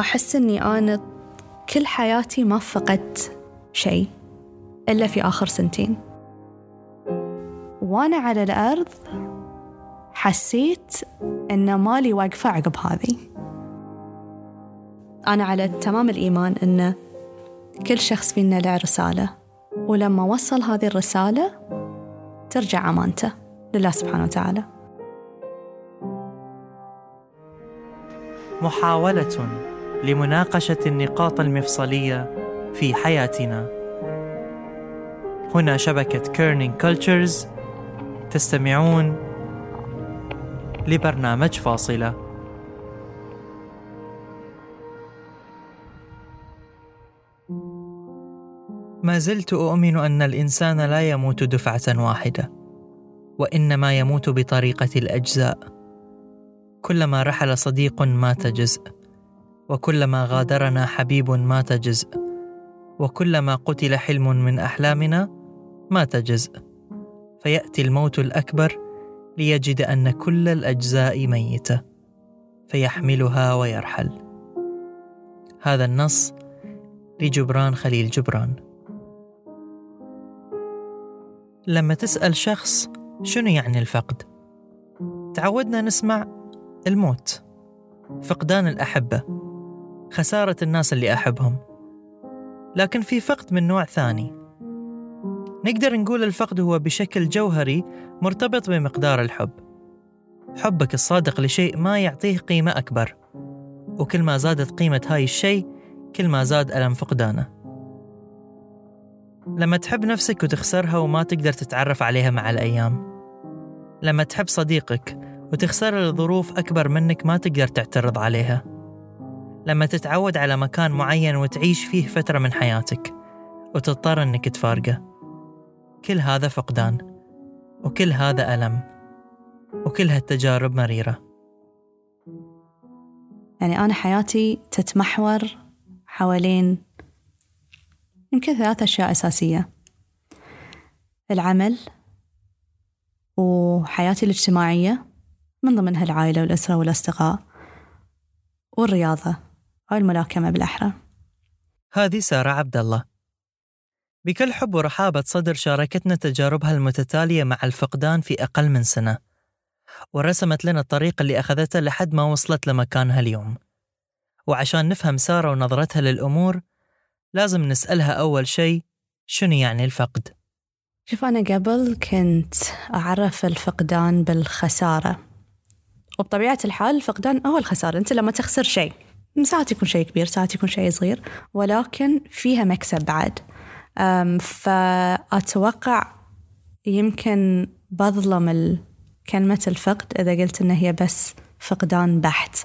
أحس إني أنا كل حياتي ما فقدت شيء إلا في آخر سنتين. وأنا على الأرض حسيت إن مالي واقفة عقب هذه. أنا على تمام الإيمان إن كل شخص فينا له رسالة ولما وصل هذه الرسالة ترجع أمانتها لله سبحانه وتعالى. محاولة. لمناقشة النقاط المفصلية في حياتنا. هنا شبكة كيرنينج كولتشرز تستمعون لبرنامج فاصلة. ما زلت أؤمن أن الإنسان لا يموت دفعة واحدة، وإنما يموت بطريقة الأجزاء. كلما رحل صديق مات جزء، وكلما غادرنا حبيب مات جزء، وكلما قتل حلم من أحلامنا مات جزء، فيأتي الموت الأكبر ليجد أن كل الأجزاء ميتة، فيحملها ويرحل. هذا النص لجبران خليل جبران. لما تسأل شخص شنو يعني الفقد؟ تعودنا نسمع الموت، فقدان الأحبة، خسارة الناس اللي أحبهم. لكن في فقد من نوع ثاني. نقدر نقول الفقد هو بشكل جوهري مرتبط بمقدار الحب. حبك الصادق لشيء ما يعطيه قيمة أكبر. وكل ما زادت قيمة هاي الشيء كل ما زاد ألم فقدانه. لما تحب نفسك وتخسرها وما تقدر تتعرف عليها مع الأيام. لما تحب صديقك وتخسر لظروف أكبر منك ما تقدر تعترض عليها. لما تتعود على مكان معين وتعيش فيه فترة من حياتك وتضطر أنك تفارقه. كل هذا فقدان وكل هذا ألم وكل هالتجارب مريرة. يعني أنا حياتي تتمحور حوالين يمكن ثلاث أشياء أساسية العمل وحياتي الاجتماعية من ضمنها العائلة والأسرة والأصدقاء والرياضة أو الملاكمة بالأحرى. هذه سارة عبد الله. بكل حب ورحابة صدر شاركتنا تجاربها المتتالية مع الفقدان في أقل من سنة. ورسمت لنا الطريق اللي أخذته لحد ما وصلت لمكانها اليوم. وعشان نفهم سارة ونظرتها للأمور لازم نسألها أول شيء شنو يعني الفقد؟ شوف أنا قبل كنت أعرف الفقدان بالخسارة. وبطبيعة الحال الفقدان هو الخسارة أنت لما تخسر شيء. ساعات يكون شيء كبير ساعات يكون شيء صغير ولكن فيها مكسب بعد. فأتوقع يمكن بظلم كلمة الفقد إذا قلت إن هي بس فقدان بحت.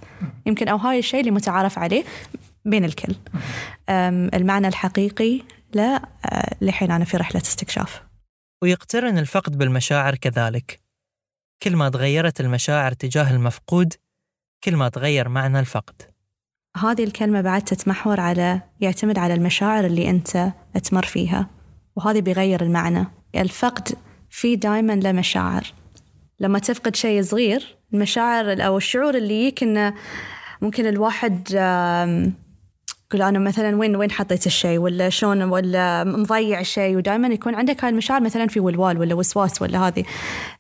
يمكن أو هاي الشيء اللي متعارف عليه بين الكل. المعنى الحقيقي لا لحين أنا في رحلة استكشاف. ويقترن الفقد بالمشاعر كذلك. كل ما تغيرت المشاعر تجاه المفقود كل ما تغير معنى الفقد. هذه الكلمة بعد تتمحور على يعتمد على المشاعر اللي أنت تمر فيها وهذه بيغير المعنى. الفقد في دائما له مشاعر. لما تفقد شيء صغير المشاعر أو الشعور اللي يجيك إنه ممكن الواحد تقول أنا مثلا وين وين حطيت الشيء؟ ولا شلون ولا مضيع الشيء؟ ودائما يكون عندك هاي المشاعر مثلا في ولوال ولا وسواس ولا هذه.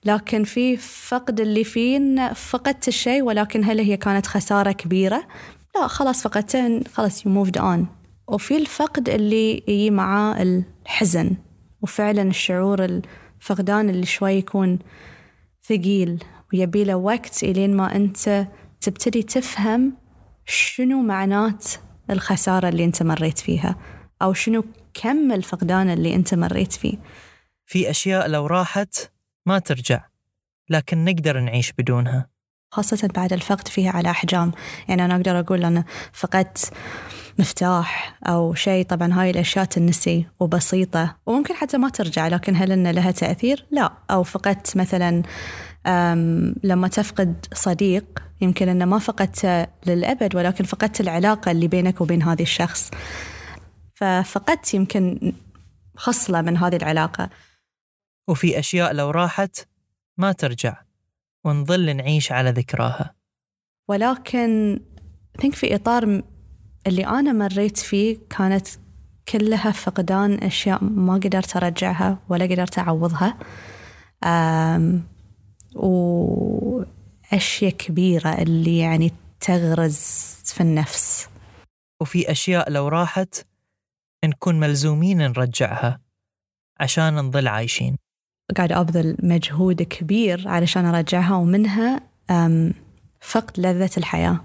لكن في فقد اللي فيه فقدت الشيء ولكن هل هي كانت خسارة كبيرة؟ لا خلاص فقدته خلاص you moved on وفي الفقد اللي يجي معاه الحزن وفعلا الشعور الفقدان اللي شوي يكون ثقيل ويبي له وقت إلين ما أنت تبتدي تفهم شنو معنات الخسارة اللي أنت مريت فيها أو شنو كم الفقدان اللي أنت مريت فيه. في أشياء لو راحت ما ترجع لكن نقدر نعيش بدونها. خاصة بعد الفقد فيها على أحجام. يعني أنا أقدر أقول أنا فقدت مفتاح أو شيء. طبعا هاي الأشياء تنسي وبسيطة وممكن حتى ما ترجع لكن هل أن لها تأثير؟ لا. أو فقدت مثلا لما تفقد صديق يمكن أنه ما فقدته للأبد ولكن فقدت العلاقة اللي بينك وبين هذا الشخص. ففقدت يمكن خصلة من هذه العلاقة. وفي أشياء لو راحت ما ترجع. ونظل نعيش على ذكراها. ولكن think في إطار اللي أنا مريت فيه كانت كلها فقدان أشياء ما قدرت أرجعها ولا قدرت أعوضها. وأشياء كبيرة اللي يعني تغرز في النفس. وفي أشياء لو راحت نكون ملزومين نرجعها عشان نظل عايشين. قاعد أبذل مجهود كبير علشان أرجعها ومنها فقد لذة الحياة.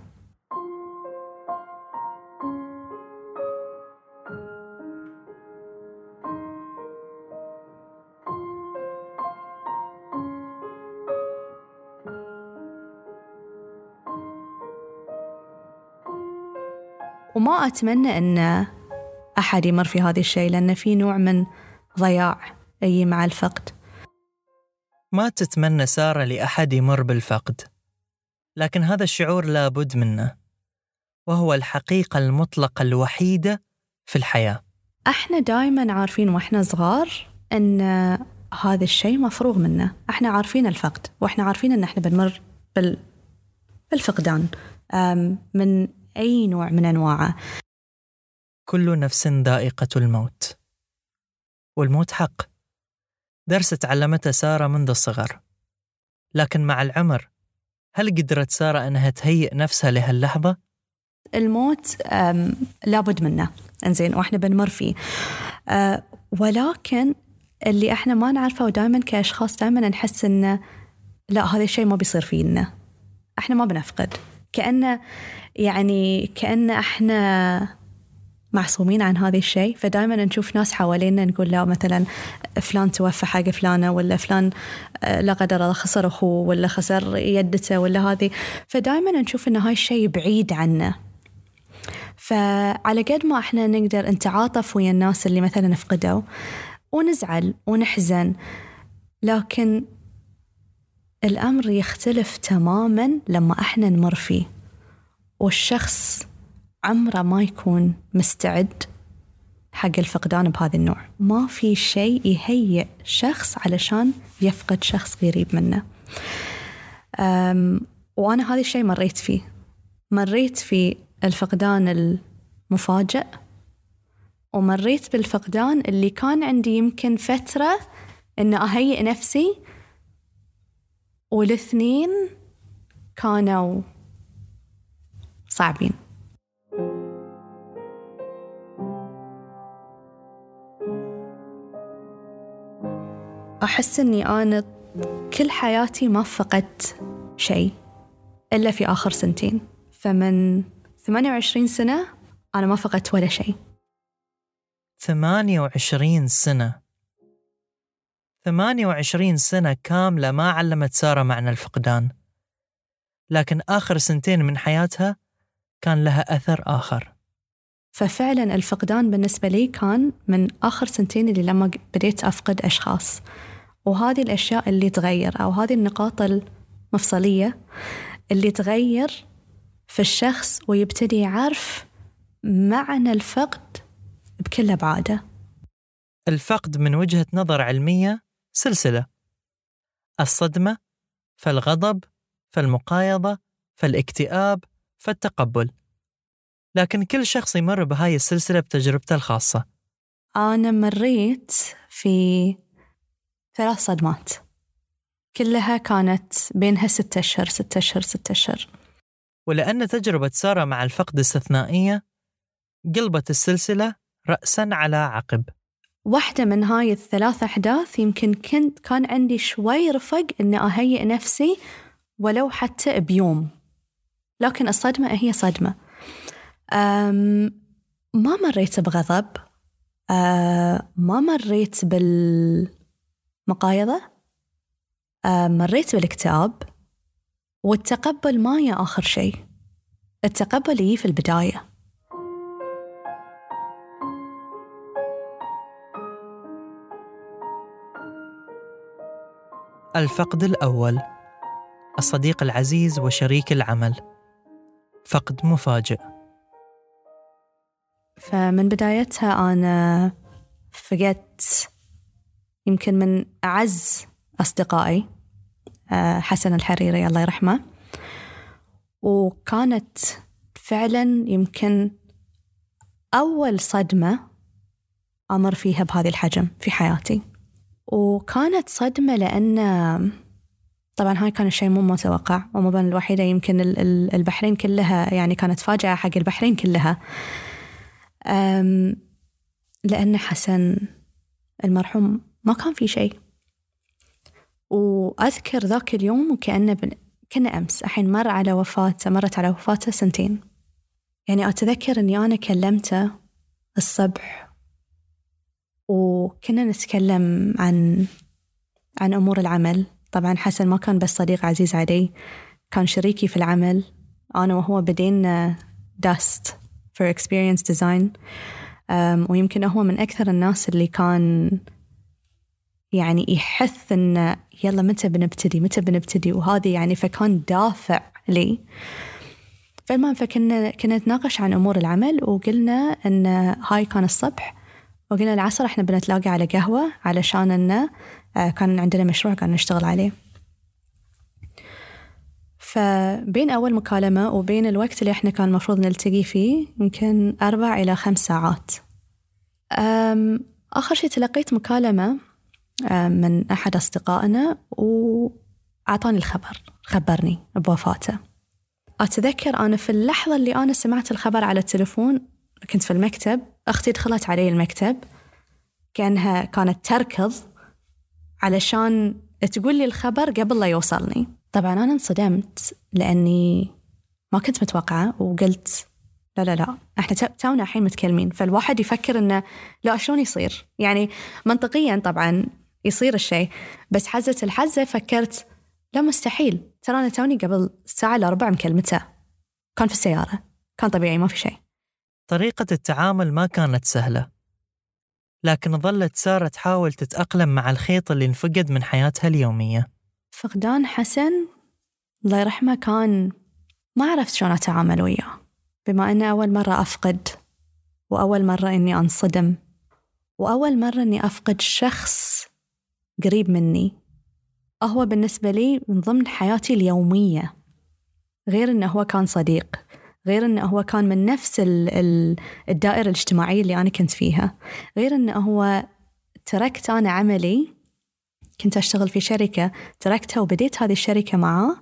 وما أتمنى أن أحد يمر في هذا الشيء لأن في نوع من ضياع أي مع الفقد. ما تتمنى سارة لأحد يمر بالفقد. لكن هذا الشعور لابد منه وهو الحقيقة المطلقة الوحيدة في الحياة. إحنا دائما عارفين وإحنا صغار إن هذا الشيء مفروغ منه. إحنا عارفين الفقد وإحنا عارفين إن إحنا بنمر بال... بالفقدان من أي نوع من أنواعه. كل نفس ذائقة الموت والموت حق. درس تعلمته سارة منذ الصغر. لكن مع العمر هل قدرت سارة أنها تهيئ نفسها لهاللحظة؟ الموت لابد منه. إنزين وإحنا بنمر فيه. أه ولكن اللي إحنا ما نعرفه ودائما كأشخاص دائما نحس إنه لا هذا الشيء ما بيصير فينا. إحنا ما بنفقد. كأنه يعني كأن إحنا معصومين عن هذا الشيء. فدائما نشوف ناس حوالينا نقول لا مثلا فلان توفى حق فلانة ولا فلان آه، لا قدر الله خسر أخوه ولا خسر يدته ولا هذه. فدائما نشوف أن هاي الشيء بعيد عنا فعلى قد ما إحنا نقدر نتعاطف ويا الناس اللي مثلا فقدوا ونزعل ونحزن لكن الأمر يختلف تماما لما إحنا نمر فيه. والشخص عمره ما يكون مستعد حق الفقدان بهذا النوع. ما في شيء يهيئ شخص علشان يفقد شخص قريب منه. وأنا هذا الشيء مريت فيه. مريت في الفقدان المفاجئ ومريت بالفقدان اللي كان عندي يمكن فترة أن أهيئ نفسي والاثنين كانوا صعبين. أحس أني أنا كل حياتي ما فقدت شيء إلا في آخر سنتين. فمن 28 سنة أنا ما فقدت ولا شيء. 28 سنة. 28 سنة كاملة ما علمت سارة معنى الفقدان. لكن آخر سنتين من حياتها كان لها أثر آخر. ففعلا الفقدان بالنسبة لي كان من آخر سنتين اللي لما بديت أفقد أشخاص. وهذه الأشياء اللي تغير أو هذه النقاط المفصلية اللي تغير في الشخص ويبتدي يعرف معنى الفقد بكل أبعاده. الفقد من وجهة نظر علمية سلسلة. الصدمة فالغضب فالمقايضة فالاكتئاب فالتقبل. لكن كل شخص يمر بهاي السلسلة بتجربته الخاصة. أنا مريت في ثلاث صدمات. كلها كانت بينها ستة أشهر ستة أشهر ستة أشهر. ولأن تجربة سارة مع الفقد استثنائية قلبت السلسلة رأسا على عقب. واحدة من هاي الثلاث أحداث يمكن كنت كان عندي شوي رفق إني أهيئ نفسي ولو حتى بيوم. لكن الصدمة هي صدمة. أم ما مريت بغضب. أه ما مريت بالمقايضة أه مريت بالاكتئاب والتقبل ما هي آخر شيء. التقبل يجي في البداية. الفقد الأول. الصديق العزيز وشريك العمل. فقد مفاجئ. فمن بدايتها أنا فقدت يمكن من أعز أصدقائي آه، حسن الحريري الله يرحمه. وكانت فعلا يمكن أول صدمة أمر فيها بهذه الحجم في حياتي. وكانت صدمة لأن طبعا هاي كان الشيء مو متوقع ومو الوحيدة يمكن البحرين كلها يعني كانت فاجعة حق البحرين كلها. لأن حسن المرحوم ما كان في شيء. وأذكر ذاك اليوم وكأنه بن... كنا أمس الحين مر على وفاته مرت على وفاته سنتين. يعني أتذكر أني أنا كلمته الصبح وكنا نتكلم عن عن أمور العمل. طبعا حسن ما كان بس صديق عزيز علي كان شريكي في العمل. أنا وهو بدينا داست for experience design. ويمكن هو من أكثر الناس اللي كان يعني يحث إن يلا متى بنبتدي متى بنبتدي؟ وهذه يعني فكان دافع لي. فالمهم فكنا كنا نتناقش عن أمور العمل وقلنا إن هاي كان الصبح. وقلنا العصر إحنا بنتلاقى على قهوة علشان إنه آه، كان عندنا مشروع كان نشتغل عليه. فبين أول مكالمة وبين الوقت اللي إحنا كان المفروض نلتقي فيه يمكن أربع إلى خمس ساعات. آخر شيء تلقيت مكالمة من أحد أصدقائنا وأعطاني الخبر خبرني بوفاته. أتذكر أنا في اللحظة اللي أنا سمعت الخبر على التلفون كنت في المكتب أختي دخلت علي المكتب كأنها كانت تركض علشان تقول لي الخبر قبل لا يوصلني. طبعا أنا انصدمت لأني ما كنت متوقعة وقلت لا لا لا إحنا تونا الحين متكلمين. فالواحد يفكر إنه لا شلون يصير؟ يعني منطقيا طبعا يصير الشيء. بس حزة الحزة فكرت لا مستحيل. ترى أنا توني قبل ساعة إلا ربع مكلمته كان في السيارة. كان طبيعي ما في شيء. طريقة التعامل ما كانت سهلة. لكن ظلت سارة تحاول تتأقلم مع الخيط اللي انفقد من حياتها اليومية. فقدان حسن الله يرحمه كان ما عرفت شلون أتعامل وياه. بما أنه أول مرة أفقد وأول مرة إني أنصدم وأول مرة إني أفقد شخص قريب مني. هو بالنسبة لي من ضمن حياتي اليومية. غير إنه هو كان صديق غير إنه هو كان من نفس الدائرة الاجتماعية اللي أنا كنت فيها. غير إنه هو تركت أنا عملي كنت أشتغل في شركة تركتها وبديت هذه الشركة معاه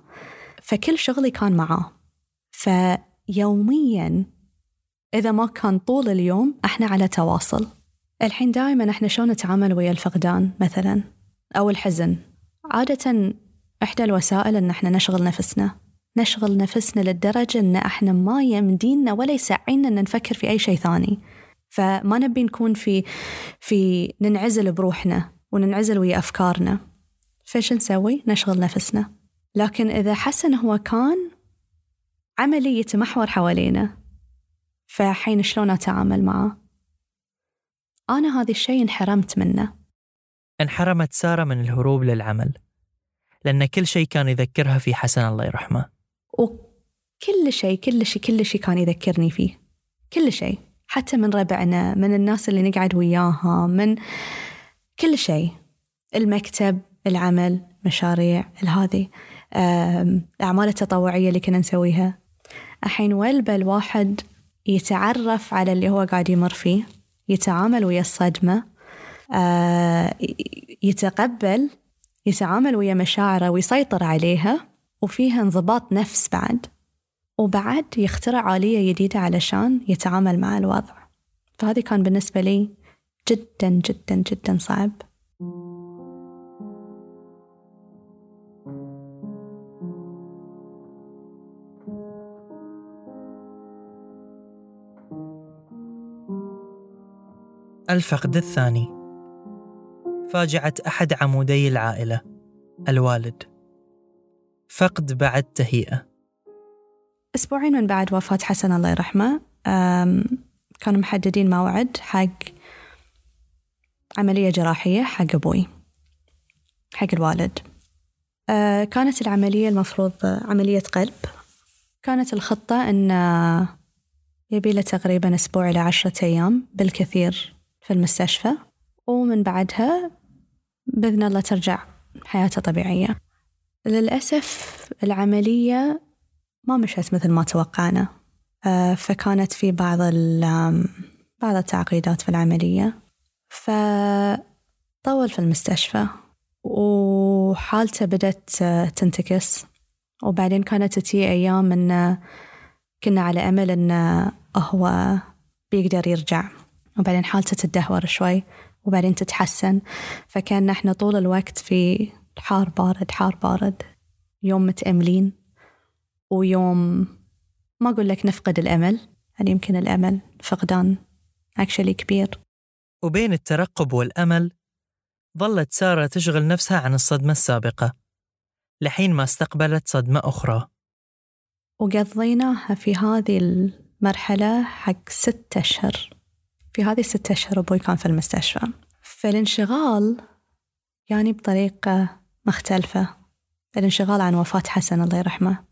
فكل شغلي كان معاه. فيوميا إذا ما كان طول اليوم إحنا على تواصل. الحين دائما إحنا شلون نتعامل ويا الفقدان مثلا؟ أو الحزن. عادة إحدى الوسائل إن إحنا نشغل نفسنا. نشغل نفسنا للدرجة إن إحنا ما يمدينا ولا يسعينا إن نفكر في أي شيء ثاني. فما نبي نكون في في ننعزل بروحنا وننعزل ويا أفكارنا. فإيش نسوي؟ نشغل نفسنا. لكن إذا حسن هو كان عملي يتمحور حوالينا فحين شلون أتعامل معه؟ أنا هذا الشيء انحرمت منه. انحرمت سارة من الهروب للعمل لأن كل شيء كان يذكرها في حسن الله يرحمه وكل شيء كل شيء كل شيء كان يذكرني فيه. كل شيء. حتى من ربعنا من الناس اللي نقعد وياها من كل شيء. المكتب العمل مشاريع هذه الأعمال التطوعية اللي كنا نسويها. الحين ويلبى الواحد يتعرف على اللي هو قاعد يمر فيه يتعامل ويا الصدمة يتقبل يتعامل ويا مشاعره ويسيطر عليها وفيها انضباط نفس بعد وبعد يخترع آلية جديدة علشان يتعامل مع الوضع. فهذه كان بالنسبة لي جدا جدا جدا صعب. الفقد الثاني. فاجعة أحد عمودي العائلة الوالد. فقد بعد تهيئة. أسبوعين من بعد وفاة حسن الله يرحمه كانوا محددين موعد حق عملية جراحية حق أبوي حق الوالد. أه، كانت العملية المفروض عملية قلب. كانت الخطة أن يبي له تقريبا أسبوع إلى عشرة أيام بالكثير في المستشفى ومن بعدها بإذن الله ترجع حياته طبيعية. للأسف العملية ما مشت مثل ما توقعنا. آه، فكانت في بعض بعض التعقيدات في العملية. فطول في المستشفى وحالته بدأت تنتكس. وبعدين كانت تجي أيام إن كنا على أمل إنه هو بيقدر يرجع. وبعدين حالته تدهور شوي. وبعدين تتحسن. فكان إحنا طول الوقت في حار بارد حار بارد. يوم متأملين ويوم ما أقول لك نفقد الأمل يعني يمكن الأمل فقدان اكشلي كبير. وبين الترقب والأمل ظلت سارة تشغل نفسها عن الصدمة السابقة لحين ما استقبلت صدمة أخرى. وقضيناها في هذه المرحلة حق ستة أشهر. في هذه الستة أشهر أبوي كان في المستشفى. فالانشغال يعني بطريقة مختلفة. الانشغال عن وفاة حسن الله يرحمه.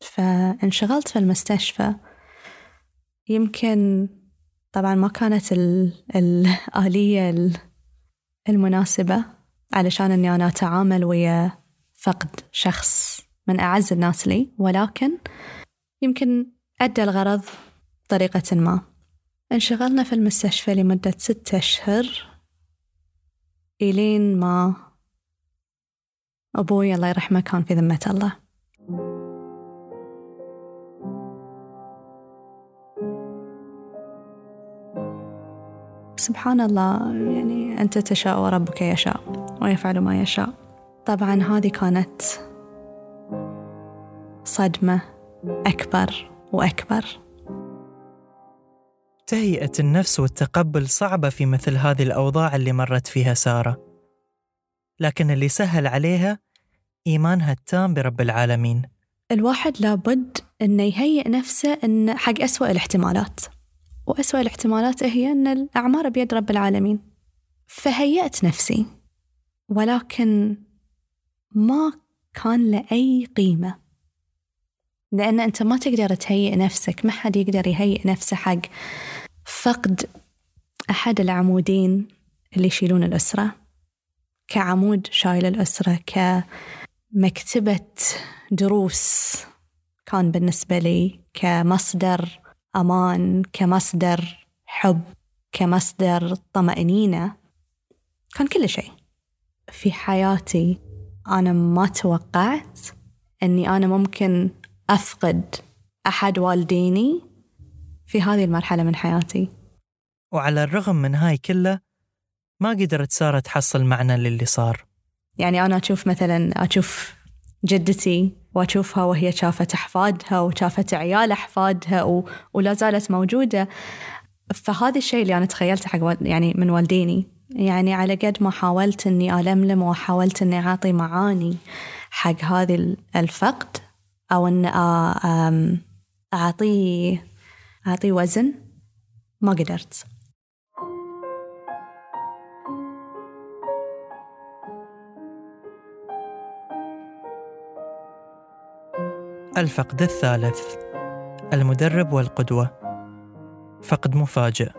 فانشغلت في المستشفى. يمكن طبعا ما كانت الآلية المناسبة علشان أني أنا أتعامل ويا فقد شخص من أعز الناس لي. ولكن يمكن أدى الغرض بطريقة ما. انشغلنا في المستشفى لمدة ستة أشهر إلين ما أبوي الله يرحمه كان في ذمة الله. سبحان الله يعني أنت تشاء وربك يشاء ويفعل ما يشاء. طبعا هذه كانت صدمة أكبر وأكبر. تهيئة النفس والتقبل صعبة في مثل هذه الأوضاع اللي مرت فيها سارة. لكن اللي سهل عليها إيمانها التام برب العالمين. الواحد لابد أنه يهيئ نفسه إن حق أسوأ الاحتمالات. وأسوأ الاحتمالات هي أن الأعمار بيد رب العالمين. فهيأت نفسي. ولكن ما كان له أي قيمة. لأن أنت ما تقدر تهيئ نفسك ما حد يقدر يهيئ نفسه حق فقد أحد العمودين اللي يشيلون الأسرة كعمود شايل الأسرة كمكتبة دروس كان بالنسبة لي كمصدر أمان كمصدر حب كمصدر طمأنينة كان كل شيء. في حياتي أنا ما توقعت أني أنا ممكن أفقد أحد والديني في هذه المرحلة من حياتي. وعلى الرغم من هاي كله ما قدرت سارة تحصل معنى للي صار. يعني أنا أشوف مثلا أشوف جدتي وأشوفها وهي شافت أحفادها وشافت عيال أحفادها و... ولا زالت موجودة. فهذا الشيء اللي أنا تخيلته حق يعني من والديني. يعني على قد ما حاولت إني ألملم وحاولت إني أعطي معاني حق هذه الفقد أو إن أعطيه أعطيه وزن ما قدرت. الفقد الثالث المدرب والقدوة. فقد مفاجئ.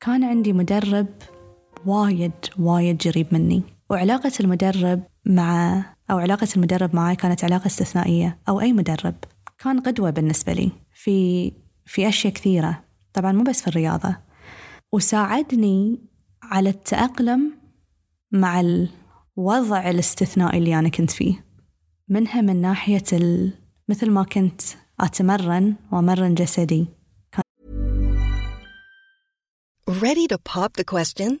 كان عندي مدرب وايد وايد قريب مني. وعلاقة المدرب مع أو علاقة المدرب معي كانت علاقة استثنائية أو أي مدرب كان قدوة بالنسبة لي في في أشياء كثيرة طبعا مو بس في الرياضة وساعدني على التأقلم مع الوضع الاستثنائي اللي أنا كنت فيه منها من ناحية. مثل ما كنت أتمرن وأمرن جسدي Ready to pop the question?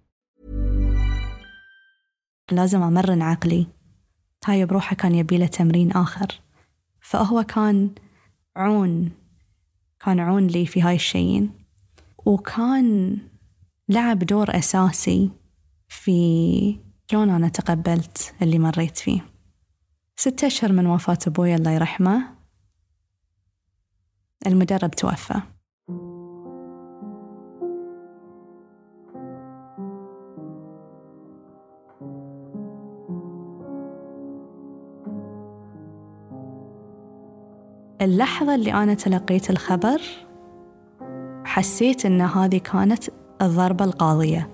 لازم أمرن عقلي. هاي بروحه كان يبي له تمرين آخر. فهو كان عون كان عون لي في هاي الشيئين وكان لعب دور أساسي في شلون أنا تقبلت اللي مريت فيه. ستة أشهر من وفاة أبوي الله يرحمه. المدرب توفى. اللحظة اللي أنا تلقيت الخبر حسيت أن هذه كانت الضربة القاضية.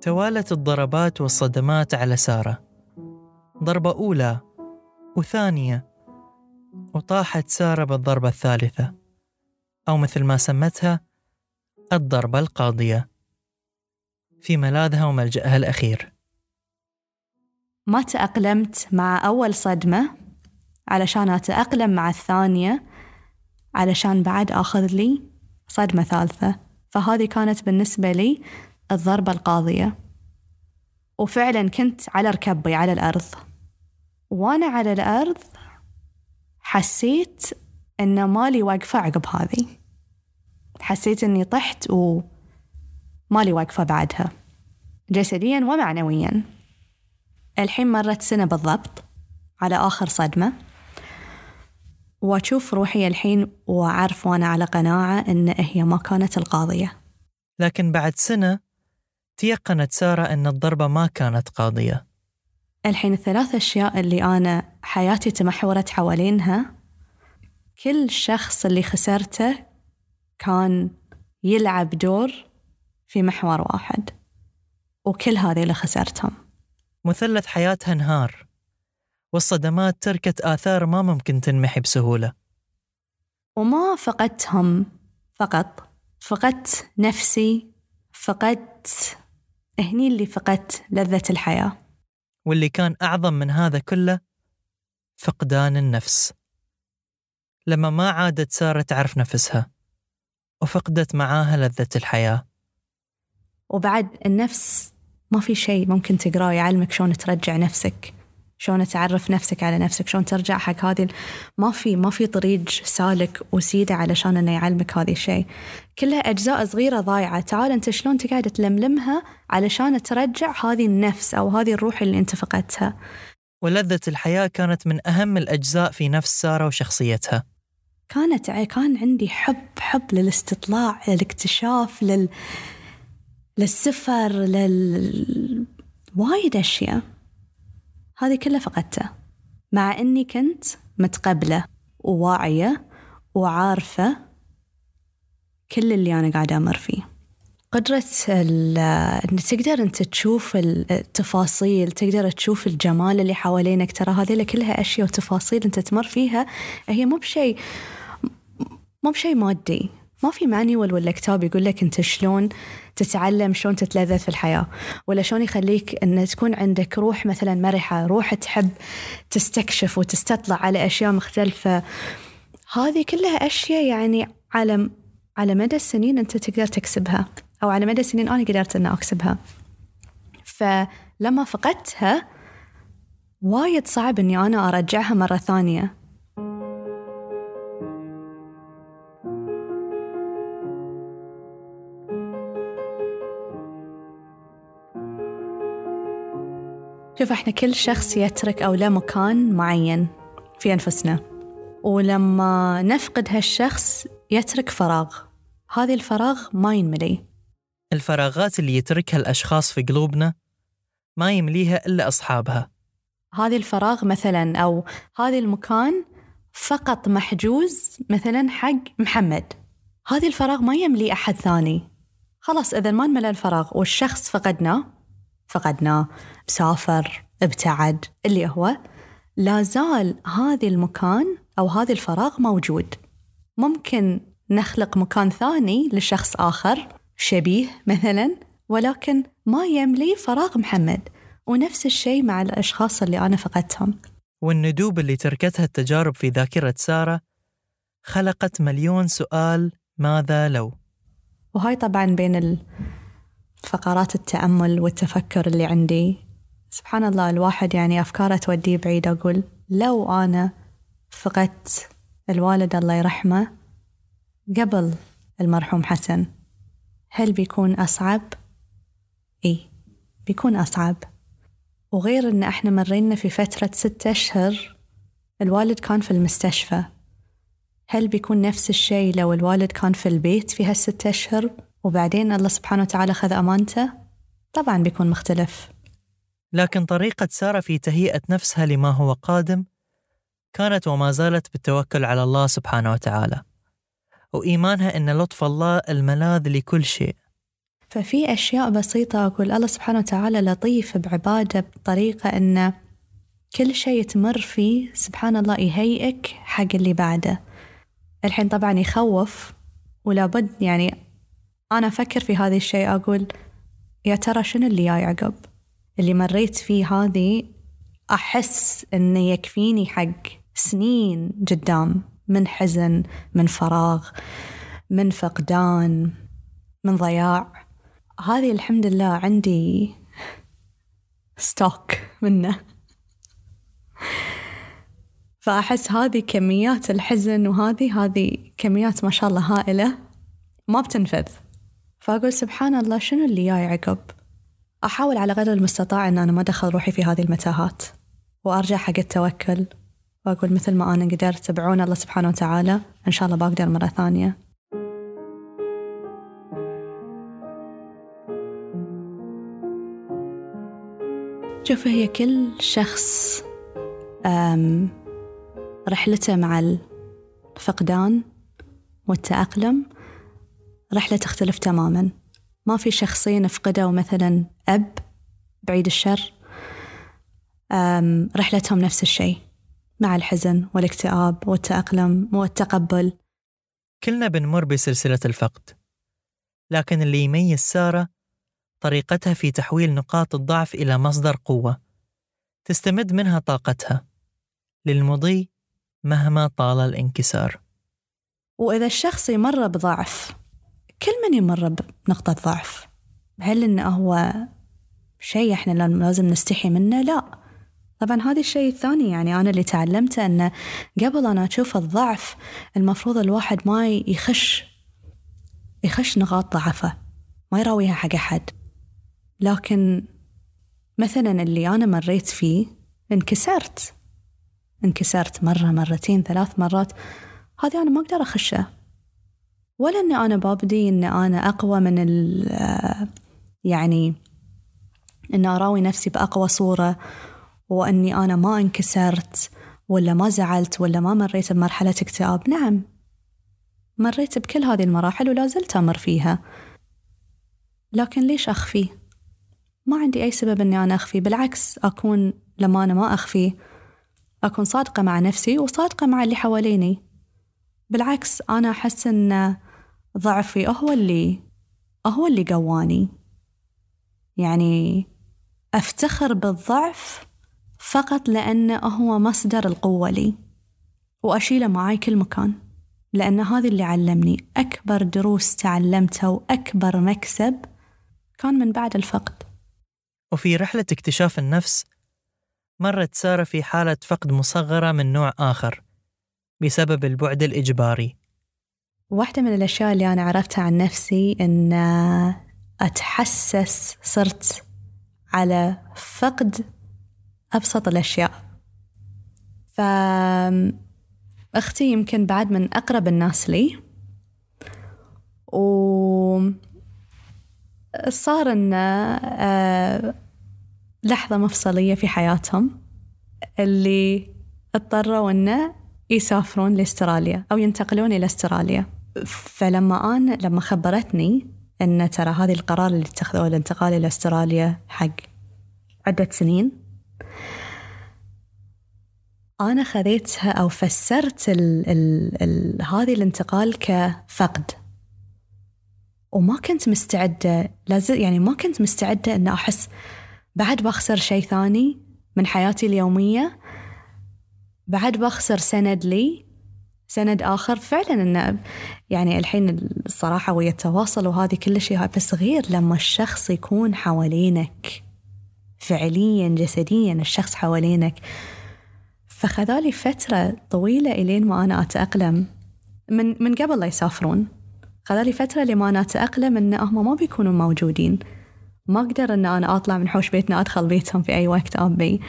توالت الضربات والصدمات على سارة. ضربة أولى وثانية وطاحت سارة بالضربة الثالثة أو مثل ما سمتها الضربة القاضية. في ملاذها وملجأها الأخير. ما تأقلمت مع أول صدمة علشان أتأقلم مع الثانية علشان بعد آخذ لي صدمة ثالثة. فهذه كانت بالنسبة لي الضربة القاضية. وفعلا كنت على ركبي على الأرض. وأنا على الأرض حسيت إن مالي واقفة عقب هذه. حسيت إني طحت ومالي واقفة بعدها. جسديا ومعنويا. الحين مرت سنة بالضبط على آخر صدمة. وأشوف روحي الحين وأعرف وأنا على قناعة إن هي ما كانت القاضية. لكن بعد سنة تيقنت سارة أن الضربة ما كانت قاضية. الحين الثلاث أشياء اللي أنا حياتي تمحورت حوالينها كل شخص اللي خسرته كان يلعب دور في محور واحد وكل هذه اللي خسرتهم. مثلث حياتها انهار. والصدمات تركت آثار ما ممكن تنمحي بسهولة. وما فقدتهم فقط فقدت نفسي فقدت هني اللي فقدت لذة الحياة. واللي كان أعظم من هذا كله فقدان النفس. لما ما عادت سارة تعرف نفسها وفقدت معاها لذة الحياة. وبعد النفس ما في شيء ممكن تقراه يعلمك شلون ترجع نفسك. شلون تعرف نفسك على نفسك شلون ترجع حق هذه ما في ما في طريق سالك وسيدة علشان إنه يعلمك هذا الشيء. كلها أجزاء صغيرة ضايعة. تعال أنت شلون تقعد تلملمها علشان ترجع هذه النفس أو هذه الروح اللي أنت فقدتها. ولذة الحياة كانت من أهم الأجزاء في نفس سارة وشخصيتها. كانت كان عندي حب حب للاستطلاع للاكتشاف لل للسفر لل وايد أشياء. هذه كلها فقدته مع أني كنت متقبلة وواعية وعارفة كل اللي أنا قاعدة أمر فيه. قدرة أن تقدر أنت تشوف التفاصيل تقدر تشوف الجمال اللي حوالينك ترى هذه كلها أشياء وتفاصيل أنت تمر فيها هي مو بشيء مو بشيء مادي. ما في مانيوال ولا كتاب يقول لك أنت شلون تتعلم شلون تتلذذ في الحياة ولا شلون يخليك إن تكون عندك روح مثلا مرحة روح تحب تستكشف وتستطلع على أشياء مختلفة. هذه كلها أشياء يعني على على مدى السنين أنت تقدر تكسبها أو على مدى السنين أنا قدرت أن أكسبها. فلما فقدتها وايد صعب أني أنا أرجعها مرة ثانية. شوف إحنا كل شخص يترك أو له مكان معين في أنفسنا. ولما نفقد هالشخص يترك فراغ. هذه الفراغ ما ينملي. الفراغات اللي يتركها الأشخاص في قلوبنا ما يمليها إلا أصحابها. هذه الفراغ مثلا أو هذا المكان فقط محجوز مثلا حق محمد. هذه الفراغ ما يملي أحد ثاني. خلاص إذا ما انملى الفراغ والشخص فقدناه فقدناه سافر ابتعد اللي هو لا زال هذا المكان أو هذا الفراغ موجود. ممكن نخلق مكان ثاني لشخص آخر شبيه مثلا ولكن ما يملي فراغ محمد. ونفس الشيء مع الأشخاص اللي أنا فقدتهم. والندوب اللي تركتها التجارب في ذاكرة سارة خلقت مليون سؤال ماذا لو؟ وهاي طبعا بين فقرات التأمل والتفكر اللي عندي. سبحان الله الواحد يعني أفكاره توديه بعيد. أقول لو أنا فقدت الوالد الله يرحمه قبل المرحوم حسن هل بيكون أصعب؟ إيه بيكون أصعب. وغير إن إحنا مرينا في فترة ستة أشهر الوالد كان في المستشفى. هل بيكون نفس الشيء لو الوالد كان في البيت في هالستة أشهر؟ وبعدين الله سبحانه وتعالى خذ أمانته؟ طبعا بيكون مختلف. لكن طريقة سارة في تهيئة نفسها لما هو قادم كانت وما زالت بالتوكل على الله سبحانه وتعالى. وإيمانها أن لطف الله الملاذ لكل شيء. ففي أشياء بسيطة أقول الله سبحانه وتعالى لطيف بعبادة بطريقة أن كل شيء تمر فيه سبحان الله يهيئك حق اللي بعده. الحين طبعا يخوف ولابد يعني أنا أفكر في هذا الشيء أقول يا ترى شنو اللي جاي عقب اللي مريت فيه هذه أحس إنه يكفيني حق سنين قدام من حزن من فراغ من فقدان من ضياع. هذه الحمد لله عندي ستوك منه. فأحس هذه كميات الحزن وهذه هذه كميات ما شاء الله هائلة ما بتنفذ. فأقول سبحان الله شنو اللي جاي عقب؟ أحاول على قدر المستطاع أن أنا ما أدخل روحي في هذه المتاهات. وأرجع حق التوكل. وأقول مثل ما أنا قدرت بعون الله سبحانه وتعالى. إن شاء الله بقدر مرة ثانية. شوف هي كل شخص رحلته مع الفقدان والتأقلم رحلة تختلف تماما. ما في شخصين فقدوا مثلا أب بعيد الشر. رحلتهم نفس الشيء مع الحزن والاكتئاب والتأقلم والتقبل. كلنا بنمر بسلسلة الفقد لكن اللي يميز سارة طريقتها في تحويل نقاط الضعف إلى مصدر قوة تستمد منها طاقتها. للمضي مهما طال الانكسار. وإذا الشخص يمر بضعف كل من يمر بنقطة ضعف هل إنه هو شيء إحنا لازم نستحي منه؟ لا. طبعا هذا الشيء الثاني يعني أنا اللي تعلمته أنه قبل أنا أشوف الضعف المفروض الواحد ما يخش يخش نقاط ضعفه ما يراويها حق أحد. لكن مثلا اللي أنا مريت فيه انكسرت. انكسرت مرة مرتين ثلاث مرات. هذه أنا ما أقدر أخشه. ولا أن أنا بابدي أن أنا أقوى من ال يعني أن أراوي نفسي بأقوى صورة وأني أنا ما انكسرت ولا ما زعلت ولا ما مريت بمرحلة اكتئاب. نعم مريت بكل هذه المراحل ولا زلت أمر فيها. لكن ليش أخفي؟ ما عندي أي سبب أني أنا أخفي. بالعكس أكون لما أنا ما أخفي أكون صادقة مع نفسي وصادقة مع اللي حواليني. بالعكس أنا أحس أن ضعفي هو اللي هو اللي قواني. يعني أفتخر بالضعف فقط لأنه هو مصدر القوة لي وأشيله معاي كل مكان لأن هذا اللي علمني. أكبر دروس تعلمتها وأكبر مكسب كان من بعد الفقد. وفي رحلة اكتشاف النفس مرت سارة في حالة فقد مصغرة من نوع آخر بسبب البعد الإجباري. واحدة من الأشياء اللي أنا عرفتها عن نفسي إن أتحسس صرت على فقد أبسط الأشياء. فأختي يمكن بعد من أقرب الناس لي. و صار إن آه، لحظة مفصلية في حياتهم اللي اضطروا إنه يسافرون لأستراليا أو ينتقلون إلى أستراليا. فلما أنا لما خبرتني أن ترى هذه القرار اللي اتخذوه الانتقال إلى أستراليا حق عدة سنين أنا خذيتها أو فسرت ال ال ال هذه الانتقال كفقد. وما كنت مستعدة لازل يعني ما كنت مستعدة أن أحس بعد بخسر شيء ثاني من حياتي اليومية بعد بخسر سند لي سند آخر فعلا أنه يعني الحين الصراحة ويا التواصل وهذه كل شيء بس غير لما الشخص يكون حوالينك فعليا جسديا الشخص حوالينك. فخذالي فترة طويلة إلين ما أنا أتأقلم. من من قبل لا يسافرون. خذالي فترة لما أنا أتأقلم إن هم ما بيكونوا موجودين. ما أقدر إن أنا أطلع من حوش بيتنا أدخل بيتهم في أي وقت أبي.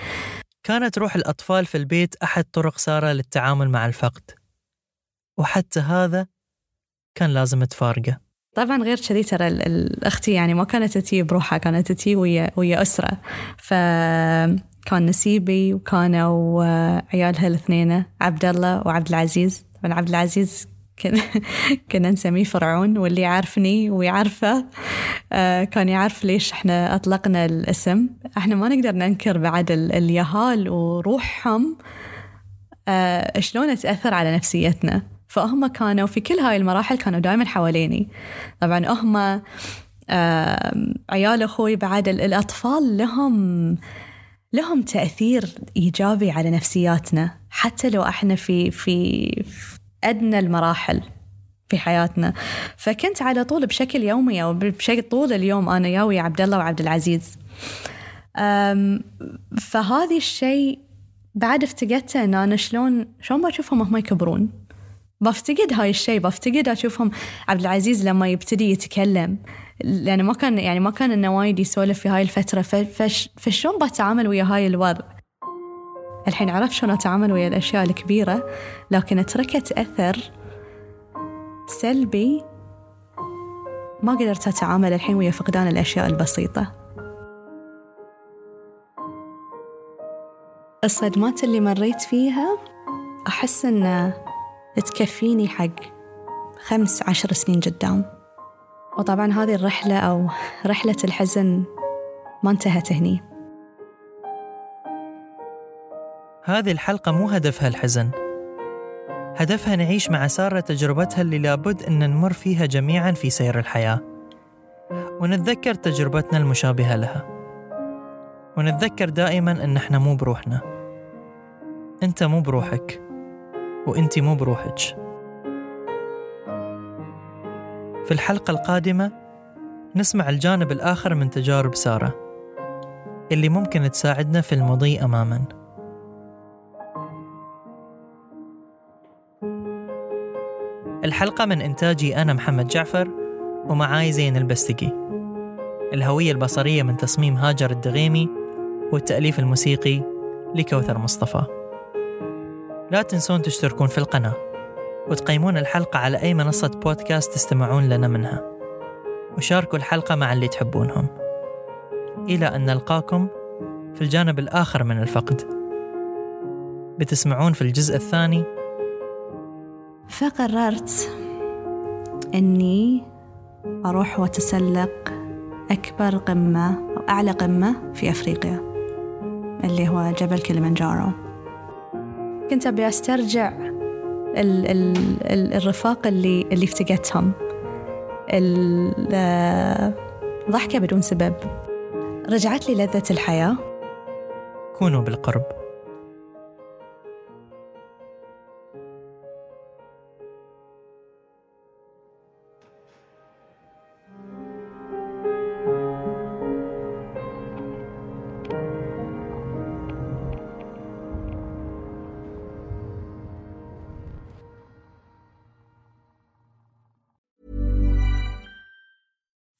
كانت روح الأطفال في البيت أحد طرق سارة للتعامل مع الفقد. وحتى هذا كان لازم تفارقه. طبعا غير كذي ترى الاختي يعني ما كانت تتي بروحها كانت تتي ويا ويا أسرة. فكان نسيبي وكانوا عيالها الاثنين عبد الله وعبد العزيز. طبعا عبد العزيز كنا كنا نسميه فرعون واللي يعرفني ويعرفه آه، كان يعرف ليش إحنا أطلقنا الاسم. إحنا ما نقدر ننكر بعد اليهال وروحهم. آه، شلون تأثر على نفسيتنا. فهم كانوا في كل هاي المراحل كانوا دائما حواليني. طبعا هم عيال أخوي بعد الأطفال لهم لهم تأثير إيجابي على نفسياتنا حتى لو إحنا في في, أدنى المراحل في حياتنا. فكنت على طول بشكل يومي أو بشكل طول اليوم أنا ياوي عبد الله وعبد العزيز. فهذا الشيء بعد افتقدته إن أنا شلون شلون بشوفهم هم يكبرون. بفتقد هاي الشيء بفتقد أشوفهم عبد العزيز لما يبتدي يتكلم. لأنه ما كان يعني ما كان إنه وايد يسولف في هاي الفترة. فش فشلون بتعامل ويا هاي الوضع؟ الحين عرفت شلون أتعامل ويا الأشياء الكبيرة لكن تركت أثر سلبي. ما قدرت أتعامل الحين ويا فقدان الأشياء البسيطة. الصدمات اللي مريت فيها أحس إنه تكفيني حق خمس عشر سنين قدام. وطبعا هذه الرحلة أو رحلة الحزن ما انتهت هني. هذه الحلقة مو هدفها الحزن. هدفها نعيش مع سارة تجربتها اللي لابد أن نمر فيها جميعا في سير الحياة. ونتذكر تجربتنا المشابهة لها. ونتذكر دائما أن إحنا مو بروحنا. أنت مو بروحك. وانت مو بروحك. في الحلقة القادمة نسمع الجانب الآخر من تجارب سارة اللي ممكن تساعدنا في المضي أماما. الحلقة من إنتاجي أنا محمد جعفر ومعاي زين البستقي. الهوية البصرية من تصميم هاجر الدغيمي والتأليف الموسيقي لكوثر مصطفى. لا تنسون تشتركون في القناة وتقيمون الحلقة على أي منصة بودكاست تستمعون لنا منها. وشاركوا الحلقة مع اللي تحبونهم. إلى أن نلقاكم في الجانب الآخر من الفقد. بتسمعون في الجزء الثاني. فقررت أني أروح وأتسلق أكبر قمة أو أعلى قمة في أفريقيا اللي هو جبل كليمنجارو. كنت أبي أسترجع ال ال ال الرفاق اللي اللي افتقدتهم. الضحكة بدون سبب. رجعت لي لذة الحياة. كونوا بالقرب.